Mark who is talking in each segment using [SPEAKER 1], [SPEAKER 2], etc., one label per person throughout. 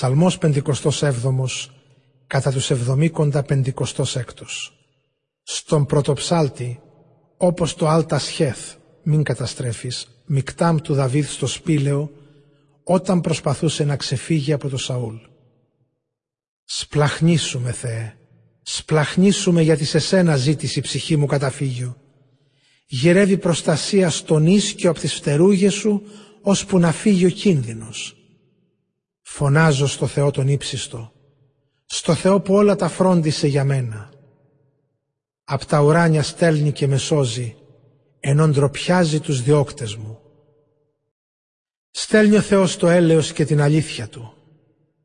[SPEAKER 1] Ψαλμός 57 κατά τους εβδομήκοντα πεντηκοστός έκτος. Στον πρωτοψάλτη, όπως το Άλτα Σχέθ, μην καταστρέφεις, μικτάμ του Δαβίδ στο σπήλαιο, όταν προσπαθούσε να ξεφύγει από το Σαούλ. Σπλαχνίσουμε, Θεέ, σπλαχνίσουμε γιατί σε σένα ζήτησε η ψυχή μου καταφύγιο. Γυρεύει προστασία στον ίσκιο από τις φτερούγες σου, ώσπου να φύγει ο κίνδυνος. Φωνάζω στο Θεό τον ύψιστο, στο Θεό που όλα τα φρόντισε για μένα. Απ' τα ουράνια στέλνει και με σώζει, ενώ ντροπιάζει τους διώκτες μου. Στέλνει ο Θεός το έλεος και την αλήθεια Του.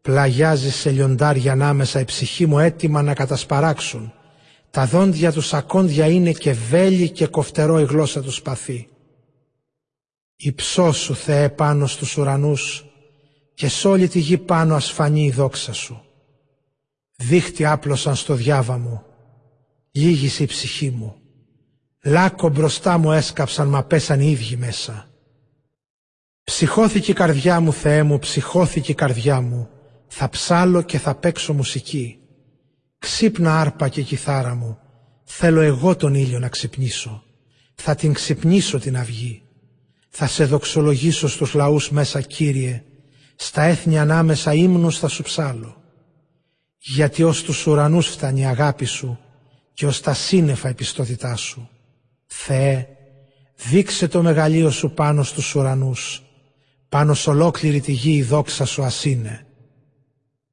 [SPEAKER 1] Πλαγιάζει σε λιοντάρια ανάμεσα η ψυχή μου έτοιμα να κατασπαράξουν. Τα δόντια τους σακόντια είναι και βέλη και κοφτερό η γλώσσα τους σπαθί. Υψώ σου Θεέ πάνω στους ουρανούς και σ' όλη τη γη πάνω ασφανή η δόξα σου. Δίχτυ άπλωσαν στο διάβα μου, λύγησε η ψυχή μου. Λάκκο μπροστά μου έσκαψαν μα πέσαν οι ίδιοι μέσα. Ψυχώθηκε η καρδιά μου Θεέ μου, ψυχώθηκε η καρδιά μου. Θα ψάλω και θα παίξω μουσική. Ξύπνα άρπα και κιθάρα μου. Θέλω εγώ τον ήλιο να ξυπνήσω. Θα την ξυπνήσω την αυγή. Θα σε δοξολογήσω στους λαούς μέσα Κύριε. Στα έθνη ανάμεσα ύμνους θα σου ψάλω. Γιατί ως τους ουρανούς φτάνει η αγάπη σου και ως τα σύννεφα η πιστότητά σου. Θεέ, δείξε το μεγαλείο σου πάνω στους ουρανούς. Πάνω σ' ολόκληρη τη γη η δόξα σου ας είναι.